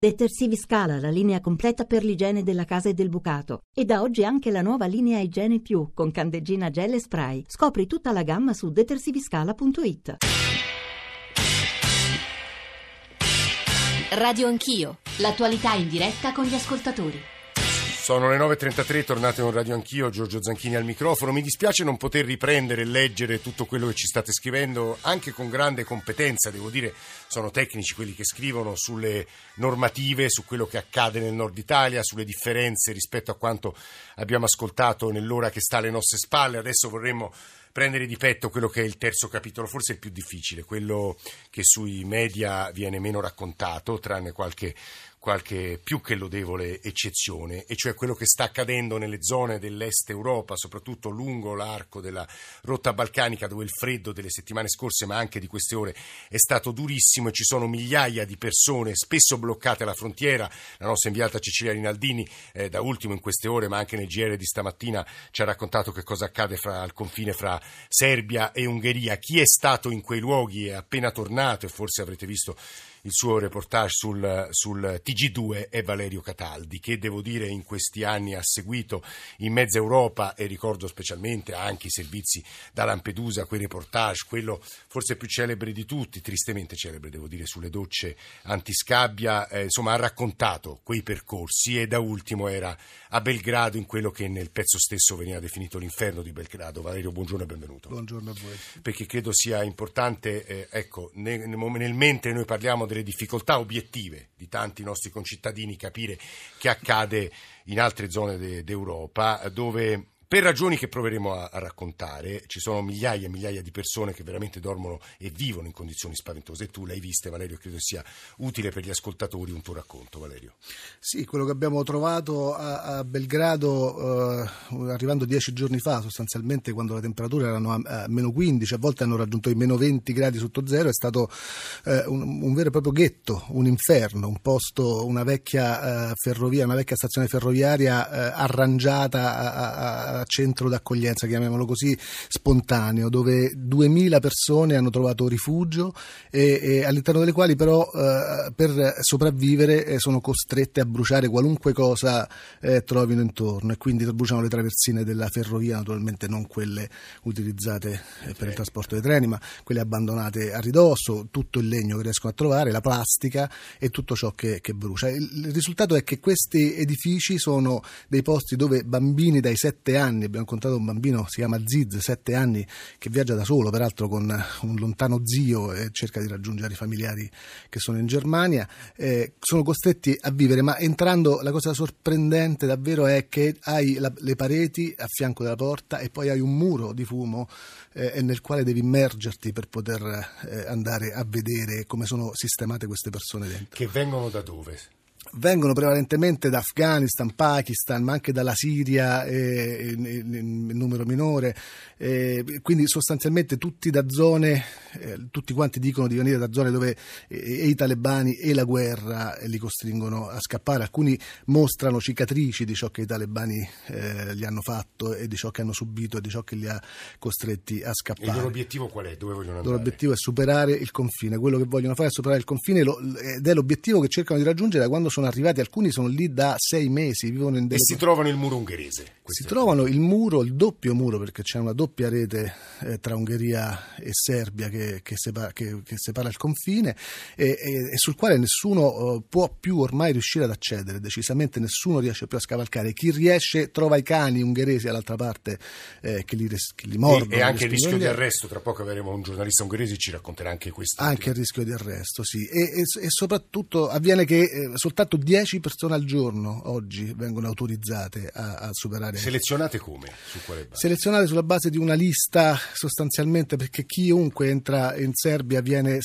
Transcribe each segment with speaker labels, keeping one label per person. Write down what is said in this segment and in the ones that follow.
Speaker 1: Detersivi Scala, la linea completa per l'igiene della casa e del bucato. E da oggi anche la nuova linea Igiene Più con candeggina gel e spray. Scopri tutta la gamma su detersiviscala.it.
Speaker 2: Radio Anch'io, l'attualità in diretta con gli ascoltatori.
Speaker 3: Sono le 9.33, tornate con Radio Anch'io, Giorgio Zanchini al microfono. Mi dispiace non poter riprendere e leggere tutto quello che ci state scrivendo, anche con grande competenza, devo dire, sono tecnici quelli che scrivono sulle normative, su quello che accade nel nord Italia, sulle differenze rispetto a quanto abbiamo ascoltato nell'ora che sta alle nostre spalle. Adesso vorremmo prendere di petto quello che è il terzo capitolo, forse il più difficile, quello che sui media viene meno raccontato, tranne qualche qualche più che lodevole eccezione, e cioè quello che sta accadendo nelle zone dell'est Europa, soprattutto lungo l'arco della rotta balcanica, dove il freddo delle settimane scorse, ma anche di queste ore, è stato durissimo e ci sono migliaia di persone spesso bloccate alla frontiera. La nostra inviata Cecilia Rinaldini, eh, da ultimo in queste ore, ma anche nel GR di stamattina, ci ha raccontato che cosa accade fra, al confine fra Serbia e Ungheria. Chi è stato in quei luoghi è appena tornato e forse avrete visto il suo reportage sul, sul, TG2 è Valerio Cataldi, che devo dire in questi anni ha seguito in mezza Europa e ricordo specialmente anche i servizi da Lampedusa, quei reportage, quello forse più celebre di tutti, tristemente celebre devo dire, sulle docce antiscabbia, eh, insomma ha raccontato quei percorsi e da ultimo era a Belgrado in quello che nel pezzo stesso veniva definito l'inferno di Belgrado. Valerio, buongiorno e benvenuto.
Speaker 4: Buongiorno a voi.
Speaker 3: Perché credo sia importante, eh, ecco, nel, nel mentre noi parliamo delle difficoltà obiettive di tanti nostri concittadini capire che accade in altre zone d'Europa dove per ragioni che proveremo a, a, raccontare, ci sono migliaia e migliaia di persone che veramente dormono e vivono in condizioni spaventose. Tu l'hai vista, Valerio, credo sia utile per gli ascoltatori un tuo racconto, Valerio.
Speaker 4: Sì, quello che abbiamo trovato a, a Belgrado, eh, arrivando dieci giorni fa, sostanzialmente quando le temperature erano a, a, meno 15, a volte hanno raggiunto i meno 20 gradi sotto zero, è stato eh, un, un, vero e proprio ghetto, un inferno, un posto, una vecchia eh, ferrovia, una vecchia stazione ferroviaria eh, arrangiata a centro d'accoglienza, chiamiamolo così, spontaneo, dove 2000 persone hanno trovato rifugio e, e all'interno delle quali però eh, per sopravvivere eh, sono costrette a bruciare qualunque cosa eh, trovino intorno e quindi bruciano le traversine della ferrovia, naturalmente non quelle utilizzate eh, per il trasporto dei treni, ma quelle abbandonate a ridosso, tutto il legno che riescono a trovare, la plastica e tutto ciò che, che brucia. Il, il risultato è che questi edifici sono dei posti dove bambini dai 7 anni anni, abbiamo incontrato un bambino, si chiama Ziz, sette anni, che viaggia da solo, peraltro con un lontano zio e cerca di raggiungere i familiari che sono in Germania. Eh, sono costretti a vivere, ma entrando la cosa sorprendente davvero è che hai la, le pareti a fianco della porta e poi hai un muro di fumo eh, nel quale devi immergerti per poter eh, andare a vedere come sono sistemate queste persone dentro.
Speaker 3: Che vengono da dove?
Speaker 4: Vengono prevalentemente da Afghanistan, Pakistan, ma anche dalla Siria eh, in, in, in, numero minore, eh, quindi sostanzialmente tutti da zone, eh, tutti quanti dicono di venire da zone dove eh, i talebani e la guerra eh, li costringono a scappare, alcuni mostrano cicatrici di ciò che i talebani eh, gli hanno fatto e di ciò che hanno subito e di ciò che li ha costretti a scappare.
Speaker 3: E il loro obiettivo qual è? Dove vogliono andare?
Speaker 4: Il loro obiettivo è superare il confine, quello che vogliono fare è superare il confine ed è l'obiettivo che cercano di raggiungere da quando sono arrivati, alcuni sono lì da sei mesi, vivono in
Speaker 3: delle... E si trovano il muro ungherese.
Speaker 4: Si trovano il muro, il doppio muro, perché c'è una doppia rete eh, tra Ungheria e Serbia che, che, separa, che, che separa, il confine e, e, e sul quale nessuno uh, può più ormai riuscire ad accedere, decisamente nessuno riesce più a scavalcare. Chi riesce trova i cani ungheresi all'altra parte eh, che, li, che li mordono.
Speaker 3: E, e anche il rischio di arresto, tra poco avremo un giornalista ungherese che ci racconterà anche questo.
Speaker 4: Anche il rischio di arresto, sì. E, soprattutto avviene che eh, soltanto 10 persone al giorno oggi vengono autorizzate a, a superare.
Speaker 3: Selezionate come? Su?
Speaker 4: Selezionate sulla base di una lista sostanzialmente perché chiunque entra in Serbia viene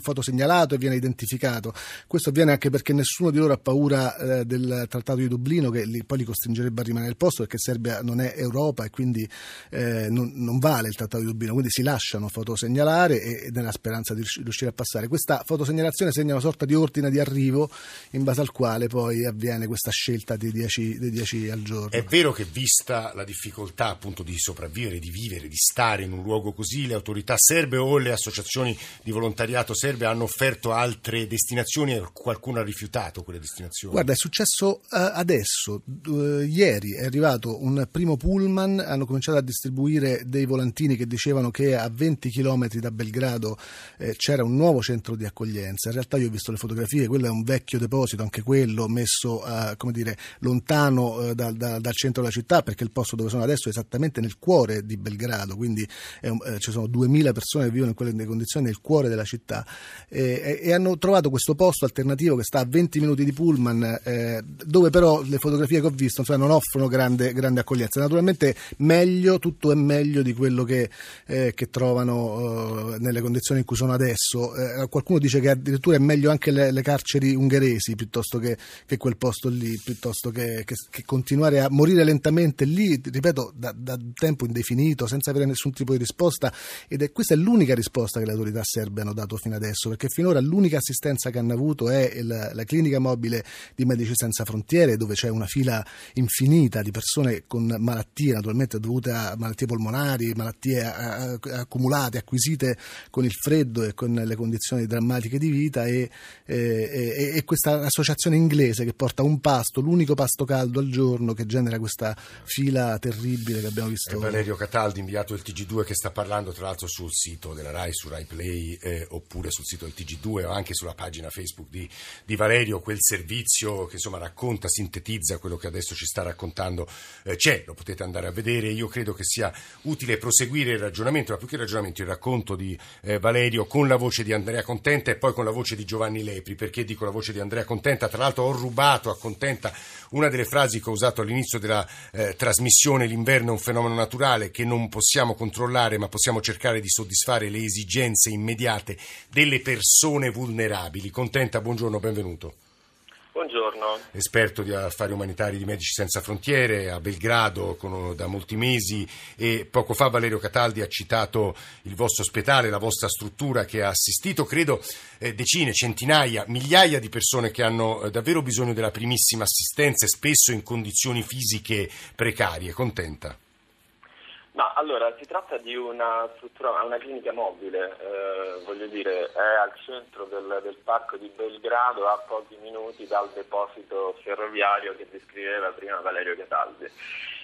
Speaker 4: fotosegnalato e viene identificato. Questo avviene anche perché nessuno di loro ha paura eh, del Trattato di Dublino che li, poi li costringerebbe a rimanere nel posto perché Serbia non è Europa e quindi eh, non, non, vale il Trattato di Dublino, quindi si lasciano fotosegnalare e, e nella speranza di riuscire a passare. Questa fotosegnalazione segna una sorta di ordine di arrivo in base base al quale poi avviene questa scelta dei 10, dei 10 al giorno.
Speaker 3: È vero che vista la difficoltà appunto di sopravvivere, di vivere, di stare in un luogo così, le autorità serbe o le associazioni di volontariato serbe hanno offerto altre destinazioni e qualcuno ha rifiutato quelle destinazioni?
Speaker 4: Guarda, è successo uh, adesso, uh, ieri è arrivato un primo pullman, hanno cominciato a distribuire dei volantini che dicevano che a 20 km da Belgrado eh, c'era un nuovo centro di accoglienza. In realtà io ho visto le fotografie, quello è un vecchio deposito, anche quello messo uh, come dire, lontano uh, da, da, dal centro della città, perché il posto dove sono adesso è esattamente nel cuore di Belgrado, quindi un, eh, ci sono 2000 persone che vivono in quelle condizioni nel cuore della città e, e, hanno trovato questo posto alternativo che sta a 20 minuti di pullman, eh, dove però le fotografie che ho visto insomma, non offrono grande, grande, accoglienza. Naturalmente meglio, tutto è meglio di quello che, eh, che trovano eh, nelle condizioni in cui sono adesso. Eh, qualcuno dice che addirittura è meglio anche le, le carceri ungheresi piuttosto che, che, quel posto lì, piuttosto che, che, che, continuare a morire lentamente lì, ripeto, da, da, tempo indefinito, senza avere nessun tipo di risposta. Ed è questa è l'unica risposta che le autorità serbe hanno dato fino adesso, perché finora l'unica assistenza che hanno avuto è il, la clinica mobile di Medici Senza Frontiere, dove c'è una fila infinita di persone con malattie, naturalmente dovute a malattie polmonari, malattie accumulate, acquisite con il freddo e con le condizioni drammatiche di vita e, e, e, questa associazione inglese che porta un pasto, l'unico pasto caldo al giorno che genera questa fila terribile che abbiamo visto.
Speaker 3: È Valerio Cataldi, inviato del TG2 che sta parlando tra l'altro sul sito della RAI, su RAI Play eh, oppure sul sito del TG2 o anche sulla pagina Facebook di, di Valerio, quel servizio che insomma racconta, sintetizza quello che adesso ci sta raccontando eh, c'è, lo potete andare a vedere. Io credo che sia utile proseguire il ragionamento, ma più che il ragionamento, il racconto di eh, Valerio con la voce di Andrea Contenta e poi con la voce di Giovanni Lepri. Perché dico la voce di Andrea Contenta? Tra l'altro ho rubato a Contenta una delle frasi che ho usato all'inizio della eh, trasmissione: l'inverno è un fenomeno naturale che non possiamo controllare, ma possiamo cercare di soddisfare le esigenze immediate delle persone vulnerabili. Contenta, buongiorno, benvenuto.
Speaker 5: Buongiorno.
Speaker 3: Esperto di affari umanitari di Medici Senza Frontiere a Belgrado con, da molti mesi e poco fa Valerio Cataldi ha citato il vostro ospedale, la vostra struttura che ha assistito, credo, eh, decine, centinaia, migliaia di persone che hanno eh, davvero bisogno della primissima assistenza e spesso in condizioni fisiche precarie. Contenta?
Speaker 5: Ma allora si tratta di una struttura, una clinica mobile, eh, voglio dire, è al centro del, del, parco di Belgrado a pochi minuti dal deposito ferroviario che descriveva prima Valerio Cataldi.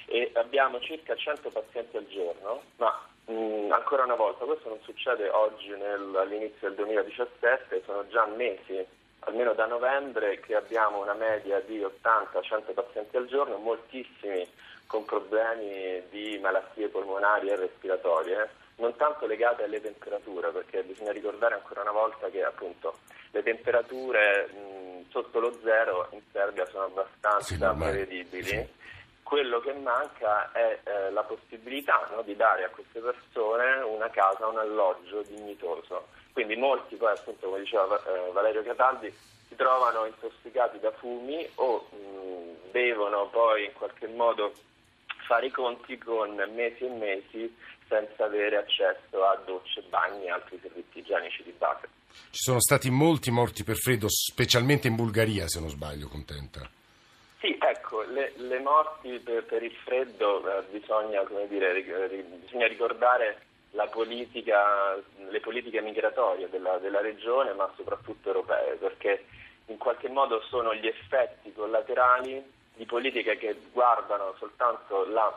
Speaker 5: E abbiamo circa 100 pazienti al giorno, ma mh, mm, ancora una volta questo non succede oggi nel, all'inizio del 2017, sono già mesi almeno da novembre che abbiamo una media di 80-100 pazienti al giorno, moltissimi con problemi di malattie polmonari e respiratorie, non tanto legate alle temperature, perché bisogna ricordare ancora una volta che appunto le temperature mh, sotto lo zero in Serbia sono abbastanza sì, prevedibili. Quello che manca è eh, la possibilità no, di dare a queste persone una casa, un alloggio dignitoso. Quindi molti poi, appunto, come diceva eh, Valerio Cataldi, si trovano intossicati da fumi o mh, devono poi in qualche modo fare i conti con mesi e mesi senza avere accesso a docce, bagni e altri servizi igienici di base.
Speaker 3: Ci sono stati molti morti per freddo, specialmente in Bulgaria, se non sbaglio, contenta.
Speaker 5: Sì, ecco, le, le morti per, per, il freddo eh, bisogna, dire, bisogna, ricordare politica, le politiche migratorie della, della regione, ma soprattutto europee, perché in qualche modo sono gli effetti collaterali di politiche che guardano soltanto la,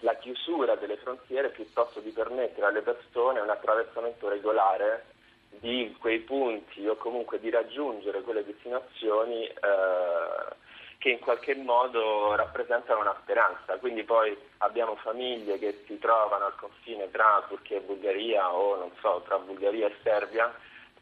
Speaker 5: la chiusura delle frontiere piuttosto di permettere alle persone un attraversamento regolare di quei punti o comunque di raggiungere quelle destinazioni eh, che in qualche modo rappresentano una speranza. Quindi poi abbiamo famiglie che si trovano al confine tra Turchia e Bulgaria o non so, tra Bulgaria e Serbia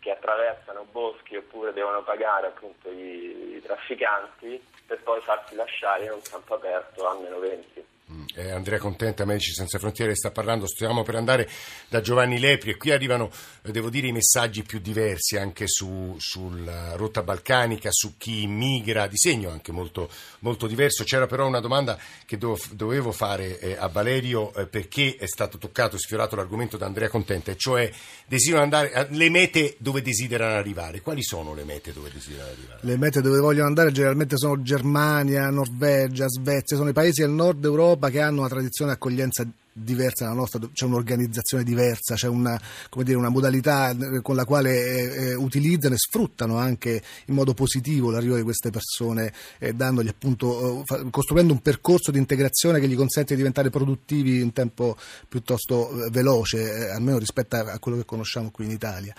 Speaker 5: che attraversano boschi oppure devono pagare appunto i, i trafficanti per poi farsi lasciare in un campo aperto a meno 20.
Speaker 3: Mm. Eh, Andrea Contenta, Medici Senza Frontiere, sta parlando, stiamo per andare da Giovanni Lepri e qui arrivano, eh, devo dire, i messaggi più diversi anche su, sulla rotta balcanica, su chi migra, di segno anche molto, molto diverso. C'era però una domanda che do, dovevo fare eh, a Valerio eh, perché è stato toccato sfiorato l'argomento da Andrea Contenta, e cioè desiderano andare, le mete dove desiderano arrivare. Quali sono le mete dove desiderano arrivare?
Speaker 4: Le mete dove vogliono andare generalmente sono Germania, Norvegia, Svezia, sono i paesi del nord Europa che hanno una tradizione di accoglienza diversa dalla nostra, c'è un'organizzazizione diversa, c'è una, dire, una modalità eh, con la quale eh, eh, utilizzano e sfruttano anche in modo positivo l'arrivo di queste persone, eh, appunto, eh, costruendo un percorso di integrazione che gli consente di diventare produttivi in tempo piuttosto eh, veloce, almeno rispetto a, a, quello che conosciamo qui in Italia.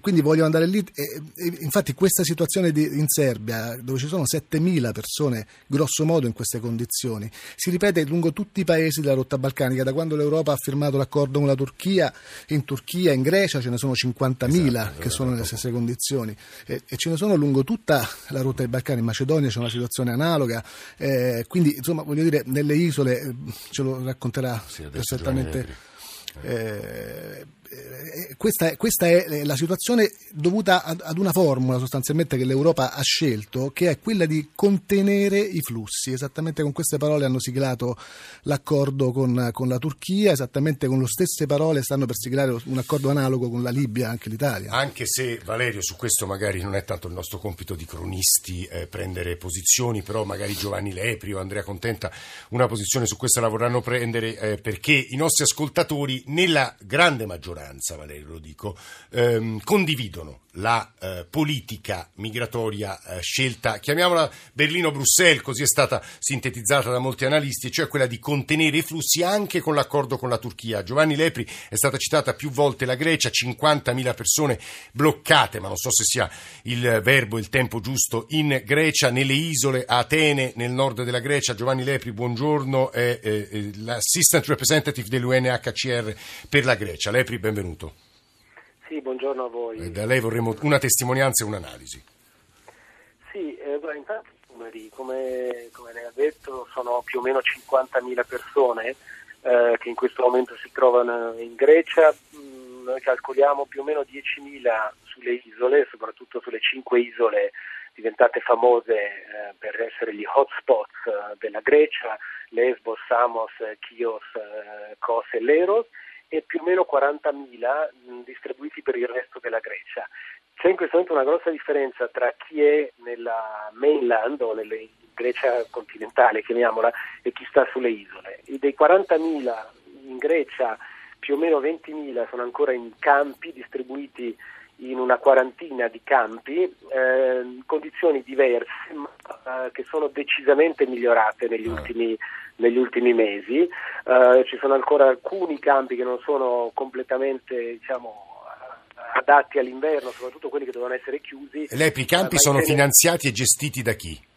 Speaker 4: quindi voglio andare lì, infatti questa situazione di, in Serbia, dove ci sono 7.000 persone grosso modo in queste condizioni, si ripete lungo tutti i paesi della rotta balcanica da quando l'Europa ha firmato l'accordo con la Turchia, in Turchia, in Grecia ce ne sono 50.000 esatto, che sono nelle stesse condizioni. E, e, ce ne sono lungo tutta la rotta dei Balcani, in Macedonia c'è una situazione analoga, eh, quindi insomma voglio dire nelle isole, eh, ce lo racconterà sì, perfettamente. Eh, eh, questa, è, questa, è, la situazione dovuta ad, ad, una formula sostanzialmente che l'Europa ha scelto, che è quella di contenere i flussi. Esattamente con queste parole hanno siglato l'accordo con, con la Turchia, esattamente con le stesse parole stanno per siglare un accordo analogo con la Libia, anche l'Italia.
Speaker 3: Anche se Valerio, su questo magari non è tanto il nostro compito di cronisti eh, prendere posizioni, però magari Giovanni Lepri o Andrea Contenta una posizione su questa la vorranno prendere eh, perché i nostri ascoltatori nella grande maggioranza maggioranza, Valerio lo dico, ehm, condividono la eh, politica migratoria eh, scelta, chiamiamola Berlino-Bruxelles, così è stata sintetizzata da molti analisti, cioè quella di contenere i flussi anche con l'accordo con la Turchia. Giovanni Lepri è stata citata più volte la Grecia, 50.000 persone bloccate, ma non so se sia il verbo, il tempo giusto, in Grecia, nelle isole, Atene, nel nord della Grecia. Giovanni Lepri, buongiorno, è, è, è l'assistant representative dell'UNHCR per la Grecia. Lepri, benvenuto.
Speaker 6: Sì, buongiorno a voi.
Speaker 3: E da lei vorremmo una testimonianza e un'analisi.
Speaker 6: Sì, eh, intanto i numeri, come, come, lei ha detto, sono più o meno 50.000 persone eh, che in questo momento si trovano in Grecia. Mm, noi calcoliamo più o meno 10.000 sulle isole, soprattutto sulle cinque isole diventate famose eh, per essere gli hotspots eh, della Grecia, Lesbos, Samos, Chios, eh, Kos e Leros e più o meno 40.000 distribuiti per il resto della Grecia. C'è in questo momento una grossa differenza tra chi è nella mainland o nella Grecia continentale, chiamiamola, e chi sta sulle isole. E dei 40.000 in Grecia più o meno 20.000 sono ancora in campi distribuiti in una quarantina di campi, eh, condizioni diverse ma eh, che sono decisamente migliorate negli, ah. ultimi, negli ultimi, mesi. Eh, ci sono ancora alcuni campi che non sono completamente diciamo, adatti all'inverno, soprattutto quelli che dovevano essere chiusi.
Speaker 3: Lei, i campi eh, sono finanziati e gestiti da chi?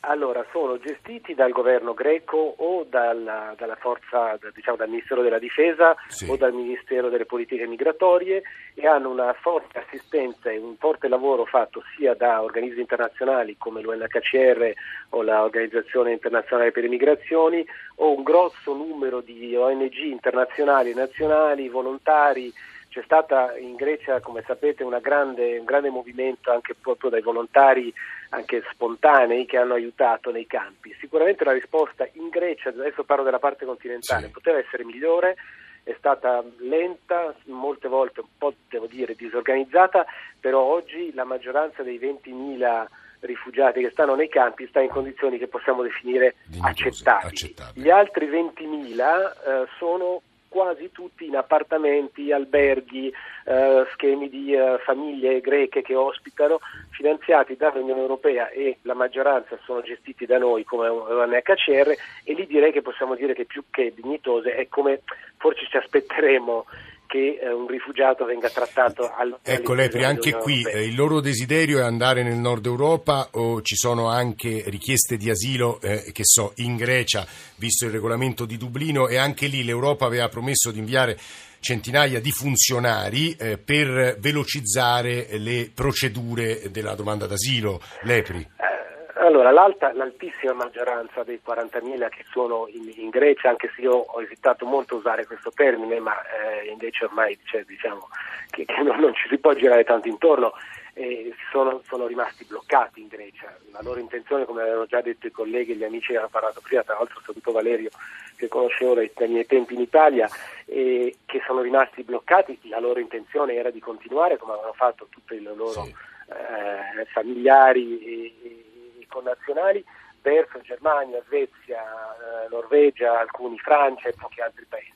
Speaker 6: Allora, sono gestiti dal governo greco o dalla, dalla forza, diciamo, dal Ministero della Difesa sì. o dal Ministero delle Politiche Migratorie e hanno una forte assistenza e un forte lavoro fatto sia da organismi internazionali come l'UNHCR o l'Organizzazione Internazionale per le Migrazioni o un grosso numero di ONG internazionali e nazionali, volontari, c'è stata in Grecia, come sapete, grande, un grande movimento anche proprio dai volontari, anche spontanei, che hanno aiutato nei campi. Sicuramente la risposta in Grecia, adesso parlo della parte continentale, sì. poteva essere migliore, è stata lenta, molte volte un po' devo dire disorganizzata, però oggi la maggioranza dei 20.000 rifugiati che stanno nei campi sta in condizioni che possiamo definire accettabili. accettabili. Gli altri 20.000 eh, sono quasi tutti in appartamenti, alberghi, eh, schemi di eh, famiglie greche che ospitano, finanziati dall'Unione Europea e la maggioranza sono gestiti da noi come UNHCR e lì direi che possiamo dire che più che dignitose è come forse ci aspetteremo che eh, un rifugiato venga trattato al
Speaker 3: Ecco Lepri, anche qui eh, il loro desiderio è andare nel nord Europa o ci sono anche richieste di asilo, eh, che so, in Grecia, visto il regolamento di Dublino e anche lì l'Europa aveva promesso di inviare centinaia di funzionari eh, per velocizzare le procedure della domanda d'asilo. Lepri.
Speaker 6: Allora, l'alta, l'altissima maggioranza dei 40.000 che sono in, in, Grecia, anche se io ho esitato molto a usare questo termine, ma eh, invece ormai cioè, diciamo che, che non, non, ci si può girare tanto intorno, eh, sono, sono, rimasti bloccati in Grecia. La loro intenzione, come avevano già detto i colleghi e gli amici che hanno parlato prima, tra l'altro saluto Valerio che conoscevo dai, dai miei tempi in Italia, eh, che sono rimasti bloccati, la loro intenzione era di continuare come avevano fatto tutti i loro sì. eh, familiari e, connazionali verso Germania, Svezia, eh, Norvegia, alcuni Francia e pochi altri paesi.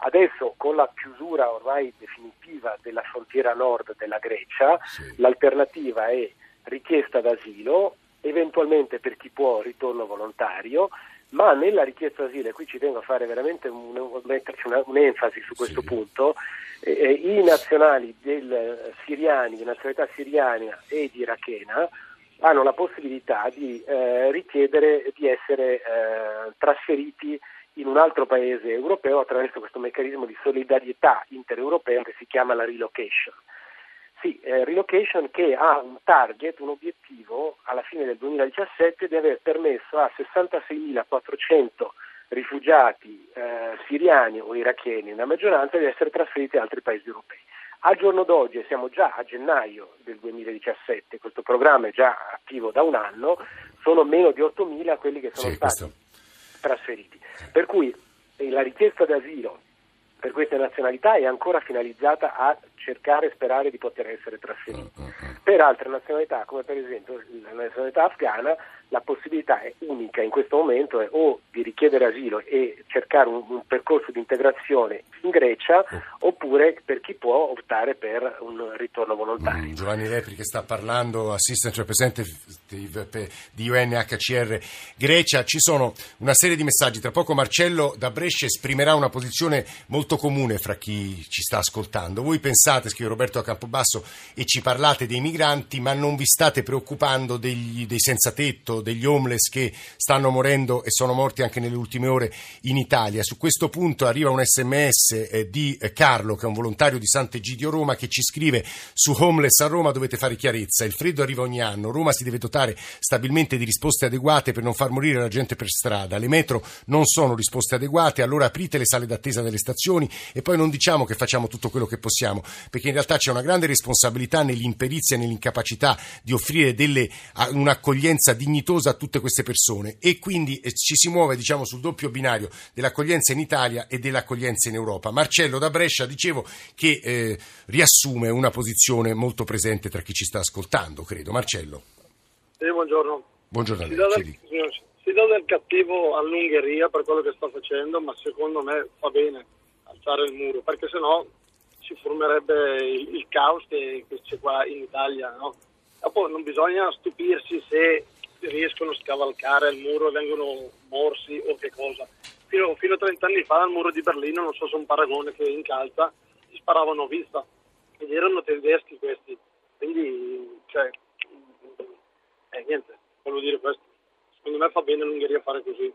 Speaker 6: Adesso con la chiusura ormai definitiva della frontiera nord della Grecia, sì. l'alternativa è richiesta d'asilo, eventualmente per chi può ritorno volontario, ma nella richiesta d'asilo, e qui ci tengo a fare veramente un, metterci una, un'enfasi su questo sì. punto, eh, eh i nazionali del, eh, siriani, di nazionalità siriana ed irachena hanno la possibilità di eh, richiedere di essere eh, trasferiti in un altro paese europeo attraverso questo meccanismo di solidarietà intereuropeo che si chiama la relocation. Sì, eh, relocation che ha un target, un obiettivo alla fine del 2017 di aver permesso a 66.400 rifugiati eh, siriani o iracheni, nella maggioranza, di essere trasferiti in altri paesi europei. Al giorno d'oggi, siamo già a gennaio del 2017, questo programma è già attivo da un anno, sono meno di 8.000 quelli che sono sì, stati questo... trasferiti. Per cui eh, la richiesta d'asilo per queste nazionalità è ancora finalizzata a cercare e sperare di poter essere trasferiti. Mm, mm, mm. Per altre nazionalità, come per esempio la nazionalità afghana, la possibilità è unica in questo momento è o di richiedere asilo e cercare un, un percorso di integrazione in Grecia oppure per chi può optare per un ritorno volontario.
Speaker 3: Mm, Giovanni Lepri che sta parlando, assistant representative di UNHCR Grecia, ci sono una serie di messaggi, tra poco Marcello da Brescia esprimerà una posizione molto comune fra chi ci sta ascoltando. Voi pensate, scrive Roberto a Campobasso, e ci parlate dei migranti, ma non vi state preoccupando degli, dei senza tetto, degli homeless che stanno morendo e sono morti anche nelle ultime ore in Italia. Su questo punto arriva un sms eh, di eh, Carlo, che è un volontario di Sant'Egidio Roma, che ci scrive su homeless a Roma dovete fare chiarezza, il freddo arriva ogni anno, Roma si deve dotare stabilmente di risposte adeguate per non far morire la gente per strada, le metro non sono risposte adeguate, allora aprite le sale d'attesa delle stazioni e poi non diciamo che facciamo tutto quello che possiamo, perché in realtà c'è una grande responsabilità nell'imperizia e nell'incapacità di offrire delle, un'accoglienza dignitosa dignitosa a tutte queste persone e quindi eh, ci si muove diciamo, sul doppio binario dell'accoglienza in Italia e dell'accoglienza in Europa. Marcello da Brescia dicevo che eh, riassume una posizione molto presente tra chi ci sta ascoltando, credo. Marcello.
Speaker 7: Sì, buongiorno.
Speaker 3: Buongiorno
Speaker 7: si, dà del, si dà del cattivo all'Ungheria per quello che sta facendo, ma secondo me fa bene alzare il muro, perché sennò si formerebbe il, il caos che, che, c'è qua in Italia. No? Dopo non bisogna stupirsi se riescono a scavalcare il muro e vengono morsi o che cosa. Fino, fino, a 30 anni fa al muro di Berlino, non so se è un paragone che incalza, si sparavano a vista ed erano tedeschi questi. Quindi, cioè, eh, niente, volevo dire questo. Secondo me fa bene l'Ungheria fare così.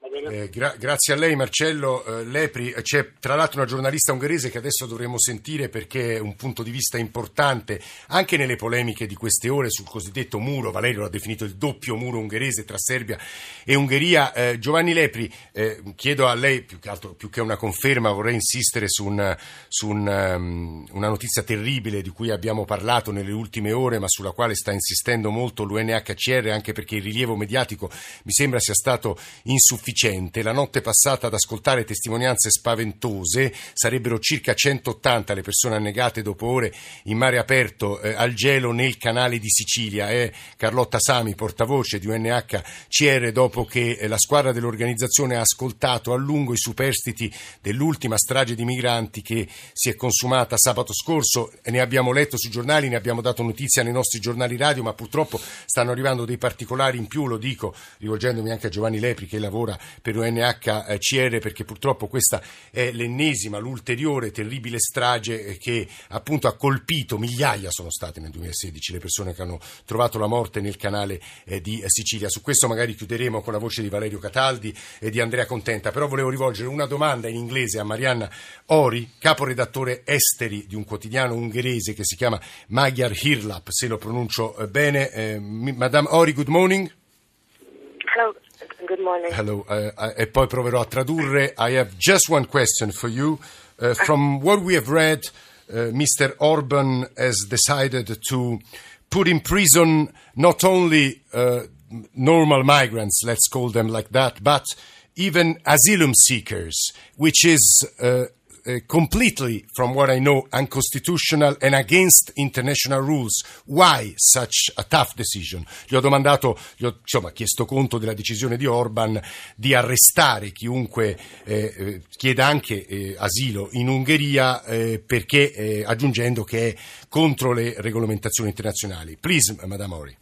Speaker 3: Eh, gra- grazie a lei Marcello eh, Lepri. C'è tra l'altro una giornalista ungherese che adesso dovremo sentire perché è un punto di vista importante anche nelle polemiche di queste ore sul cosiddetto muro, Valerio l'ha definito il doppio muro ungherese tra Serbia e Ungheria. Eh, Giovanni Lepri, eh, chiedo a lei più che, altro, più che una conferma, vorrei insistere su, un, su un, um, una notizia terribile di cui abbiamo parlato nelle ultime ore ma sulla quale sta insistendo molto l'UNHCR anche perché il rilievo mediatico mi sembra sia stato insufficiente insufficiente. La notte passata ad ascoltare testimonianze spaventose, sarebbero circa 180 le persone annegate dopo ore in mare aperto eh, al gelo nel canale di Sicilia. È Carlotta Sami, portavoce di UNHCR, dopo che eh, la squadra dell'organizzazione ha ascoltato a lungo i superstiti dell'ultima strage di migranti che si è consumata sabato scorso. Ne abbiamo letto sui giornali, ne abbiamo dato notizia nei nostri giornali radio, ma purtroppo stanno arrivando dei particolari in più, lo dico rivolgendomi anche a Giovanni Lepri che lavora per UNHCR perché purtroppo questa è l'ennesima, l'ulteriore terribile strage eh, che appunto ha colpito migliaia sono state nel 2016 le persone che hanno trovato la morte nel canale eh, di Sicilia. Su questo magari chiuderemo con la voce di Valerio Cataldi e di Andrea Contenta, però volevo rivolgere una domanda in inglese a Marianna Ori, caporedattore esteri di un quotidiano ungherese che si chiama Magyar Hirlap, se lo pronuncio eh, bene. Eh, Madame Ori, good morning.
Speaker 8: Good morning.
Speaker 3: Hello, uh, e poi proverò a tradurre. I have just one question for you. Uh, from what we have read, uh, Mr. Orban has decided to put in prison not only uh, normal migrants, let's call them like that, but even asylum seekers, which is uh, completely, from what I know, unconstitutional and against international rules. Why such a tough decision? Gli ho domandato, gli ho insomma, chiesto conto della decisione di Orban di arrestare chiunque eh, eh chieda anche eh, asilo in Ungheria eh, perché eh, aggiungendo che è contro le regolamentazioni internazionali. Please, Madame Ori.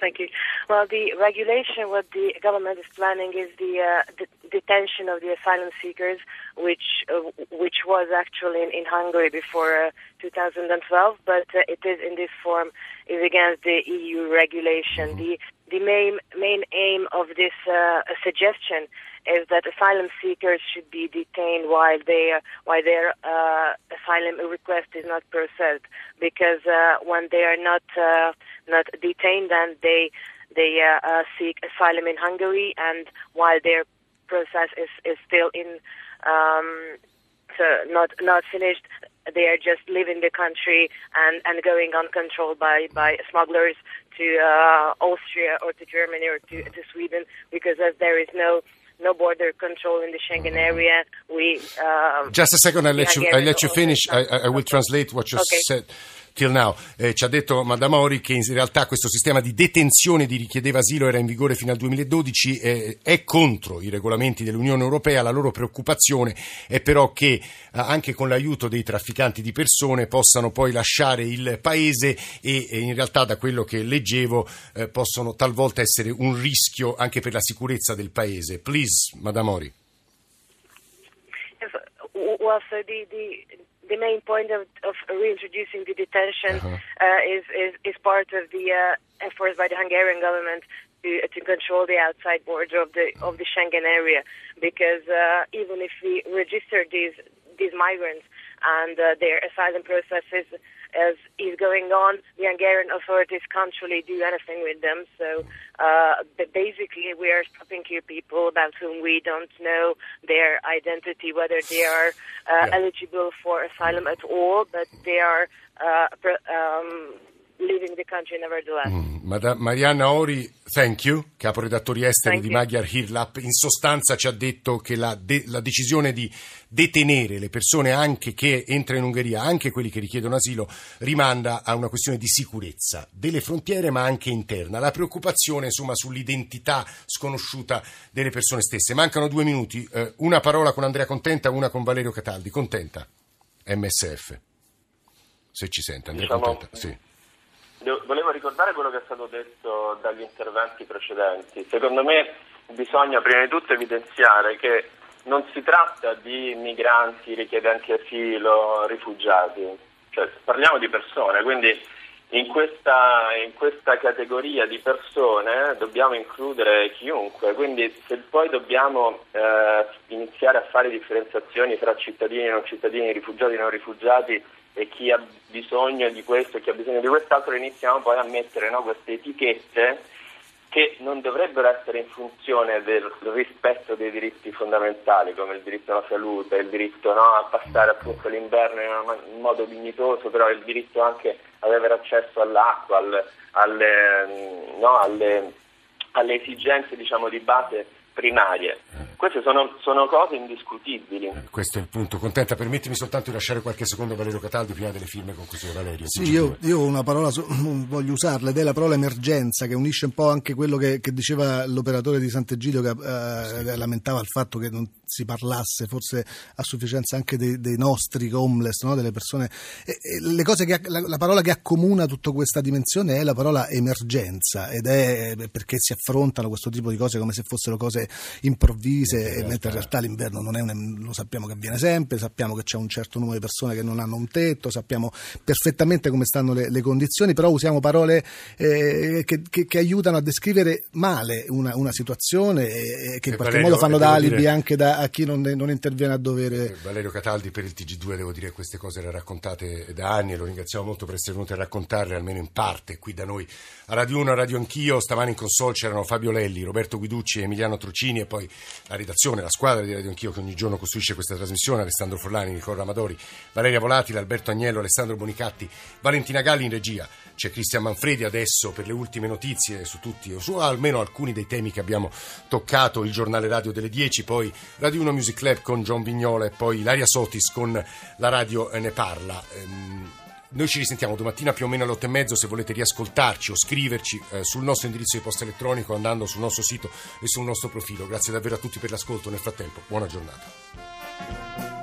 Speaker 8: Thank you. Well, the regulation, what the government is planning is the, uh, the detention of the asylum seekers, which uh, which was actually in, in Hungary before uh, 2012, but uh, it is in this form is against the EU regulation. Mm-hmm. The the main main aim of this uh, suggestion is that asylum seekers should be detained while they while their uh, asylum request is not processed, because uh, when they are not uh, not detained, and they they uh, uh, seek asylum in Hungary, and while their process is, is still in um, so not not finished, they are just leaving the country and, and going uncontrolled by, by smugglers to uh, Austria or to Germany or to, to Sweden because as there is no no border control in the Schengen area. We uh,
Speaker 3: just a second. I'll let you. I'll let you finish. I, I will translate what you okay. said. Till now. Eh, ci ha detto Madame Mori che in realtà questo sistema di detenzione di richiedeva asilo era in vigore fino al 2012, eh, è contro i regolamenti dell'Unione Europea, la loro preoccupazione è però che eh, anche con l'aiuto dei trafficanti di persone possano poi lasciare il paese e, e in realtà da quello che leggevo eh, possono talvolta essere un rischio anche per la sicurezza del paese. Please, Madame Mori.
Speaker 8: Well, so the, the the main point of, of reintroducing the detention uh-huh. uh, is, is, is part of the uh, efforts by the Hungarian government to, to control the outside border of the of the Schengen area. Because uh, even if we register these these migrants and uh, their asylum processes as is going on, the Hungarian authorities can't really do anything with them. So uh, basically, we are stopping here people about whom we don't know their identity, whether they are uh, yeah. eligible for asylum at all, but they are uh, um, leaving the country nevertheless. Mm.
Speaker 3: Madame Marianna Ori, thank you, caporedattori esteri thank di Magyar Hirlap, in sostanza ci ha detto che la, de- la, decisione di detenere le persone anche che entrano in Ungheria, anche quelli che richiedono asilo, rimanda a una questione di sicurezza delle frontiere ma anche interna. La preoccupazione insomma sull'identità sconosciuta delle persone stesse. Mancano due minuti, eh, una parola con Andrea Contenta, una con Valerio Cataldi. Contenta, MSF. Se ci sente, Andrea diciamo... Contenta. Sì
Speaker 5: volevo ricordare quello che è stato detto dagli interventi precedenti. Secondo me bisogna prima di tutto evidenziare che non si tratta di migranti, richiedenti asilo, rifugiati, cioè, parliamo di persone, quindi in questa, in questa, categoria di persone dobbiamo includere chiunque, quindi se poi dobbiamo eh, iniziare a fare differenziazioni tra cittadini e non cittadini, rifugiati e non rifugiati, e chi ha bisogno di questo e chi ha bisogno di quest'altro, iniziamo poi a mettere no, queste etichette che non dovrebbero essere in funzione del rispetto dei diritti fondamentali come il diritto alla salute, il diritto no, a passare appunto l'inverno in, modo dignitoso, però il diritto anche ad avere accesso all'acqua, al, alle, no, alle, alle, esigenze diciamo, di base primarie. queste sono, sono cose indiscutibili. Eh,
Speaker 3: questo è il punto. Contenta, permettimi soltanto di lasciare qualche secondo a Valerio Cataldi prima delle firme conclusive. Valerio.
Speaker 4: Sì, io, io, una parola su, voglio usarla ed è la parola emergenza che unisce un po' anche quello che, che diceva l'operatore di Sant'Egidio che eh, sì. lamentava il fatto che non si parlasse forse a sufficienza anche dei, dei nostri homeless, no? delle persone. E, e le cose che, la, la, parola che accomuna tutta questa dimensione è la parola emergenza ed è perché si affrontano questo tipo di cose come se fossero cose improvvise, in realtà. mentre in realtà l'inverno non è un, lo sappiamo che avviene sempre, sappiamo che c'è un certo numero di persone che non hanno un tetto, sappiamo perfettamente come stanno le, le condizioni, però usiamo parole eh, che, che, che, aiutano a descrivere male una, una situazione e che in qualche Valerio, modo fanno da alibi dire... anche da a chi non, non, interviene a dovere.
Speaker 3: Eh, Valerio Cataldi per il TG2 devo dire che queste cose le raccontate da anni e lo ringraziamo molto per essere venuto a raccontarle almeno in parte qui da noi a Radio 1, a Radio Anch'io. Stamani in console c'erano Fabio Lelli, Roberto Guiducci, Emiliano Trucini e poi la redazione, la squadra di Radio Anch'io che ogni giorno costruisce questa trasmissione, Alessandro Forlani, Nicola Amadori, Valeria Volatile, Alberto Agnello, Alessandro Bonicatti, Valentina Galli in regia. C'è Cristian Manfredi adesso per le ultime notizie su tutti o su almeno alcuni dei temi che abbiamo toccato, il giornale radio delle 10, poi Radio 1 Music Club con John Vignola e poi Ilaria Sotis con la radio Ne Parla. Noi ci risentiamo domattina più o meno alle 8 e mezzo se volete riascoltarci o scriverci eh, sul nostro indirizzo di posta elettronico andando sul nostro sito e sul nostro profilo. Grazie davvero a tutti per l'ascolto. Nel frattempo, buona giornata.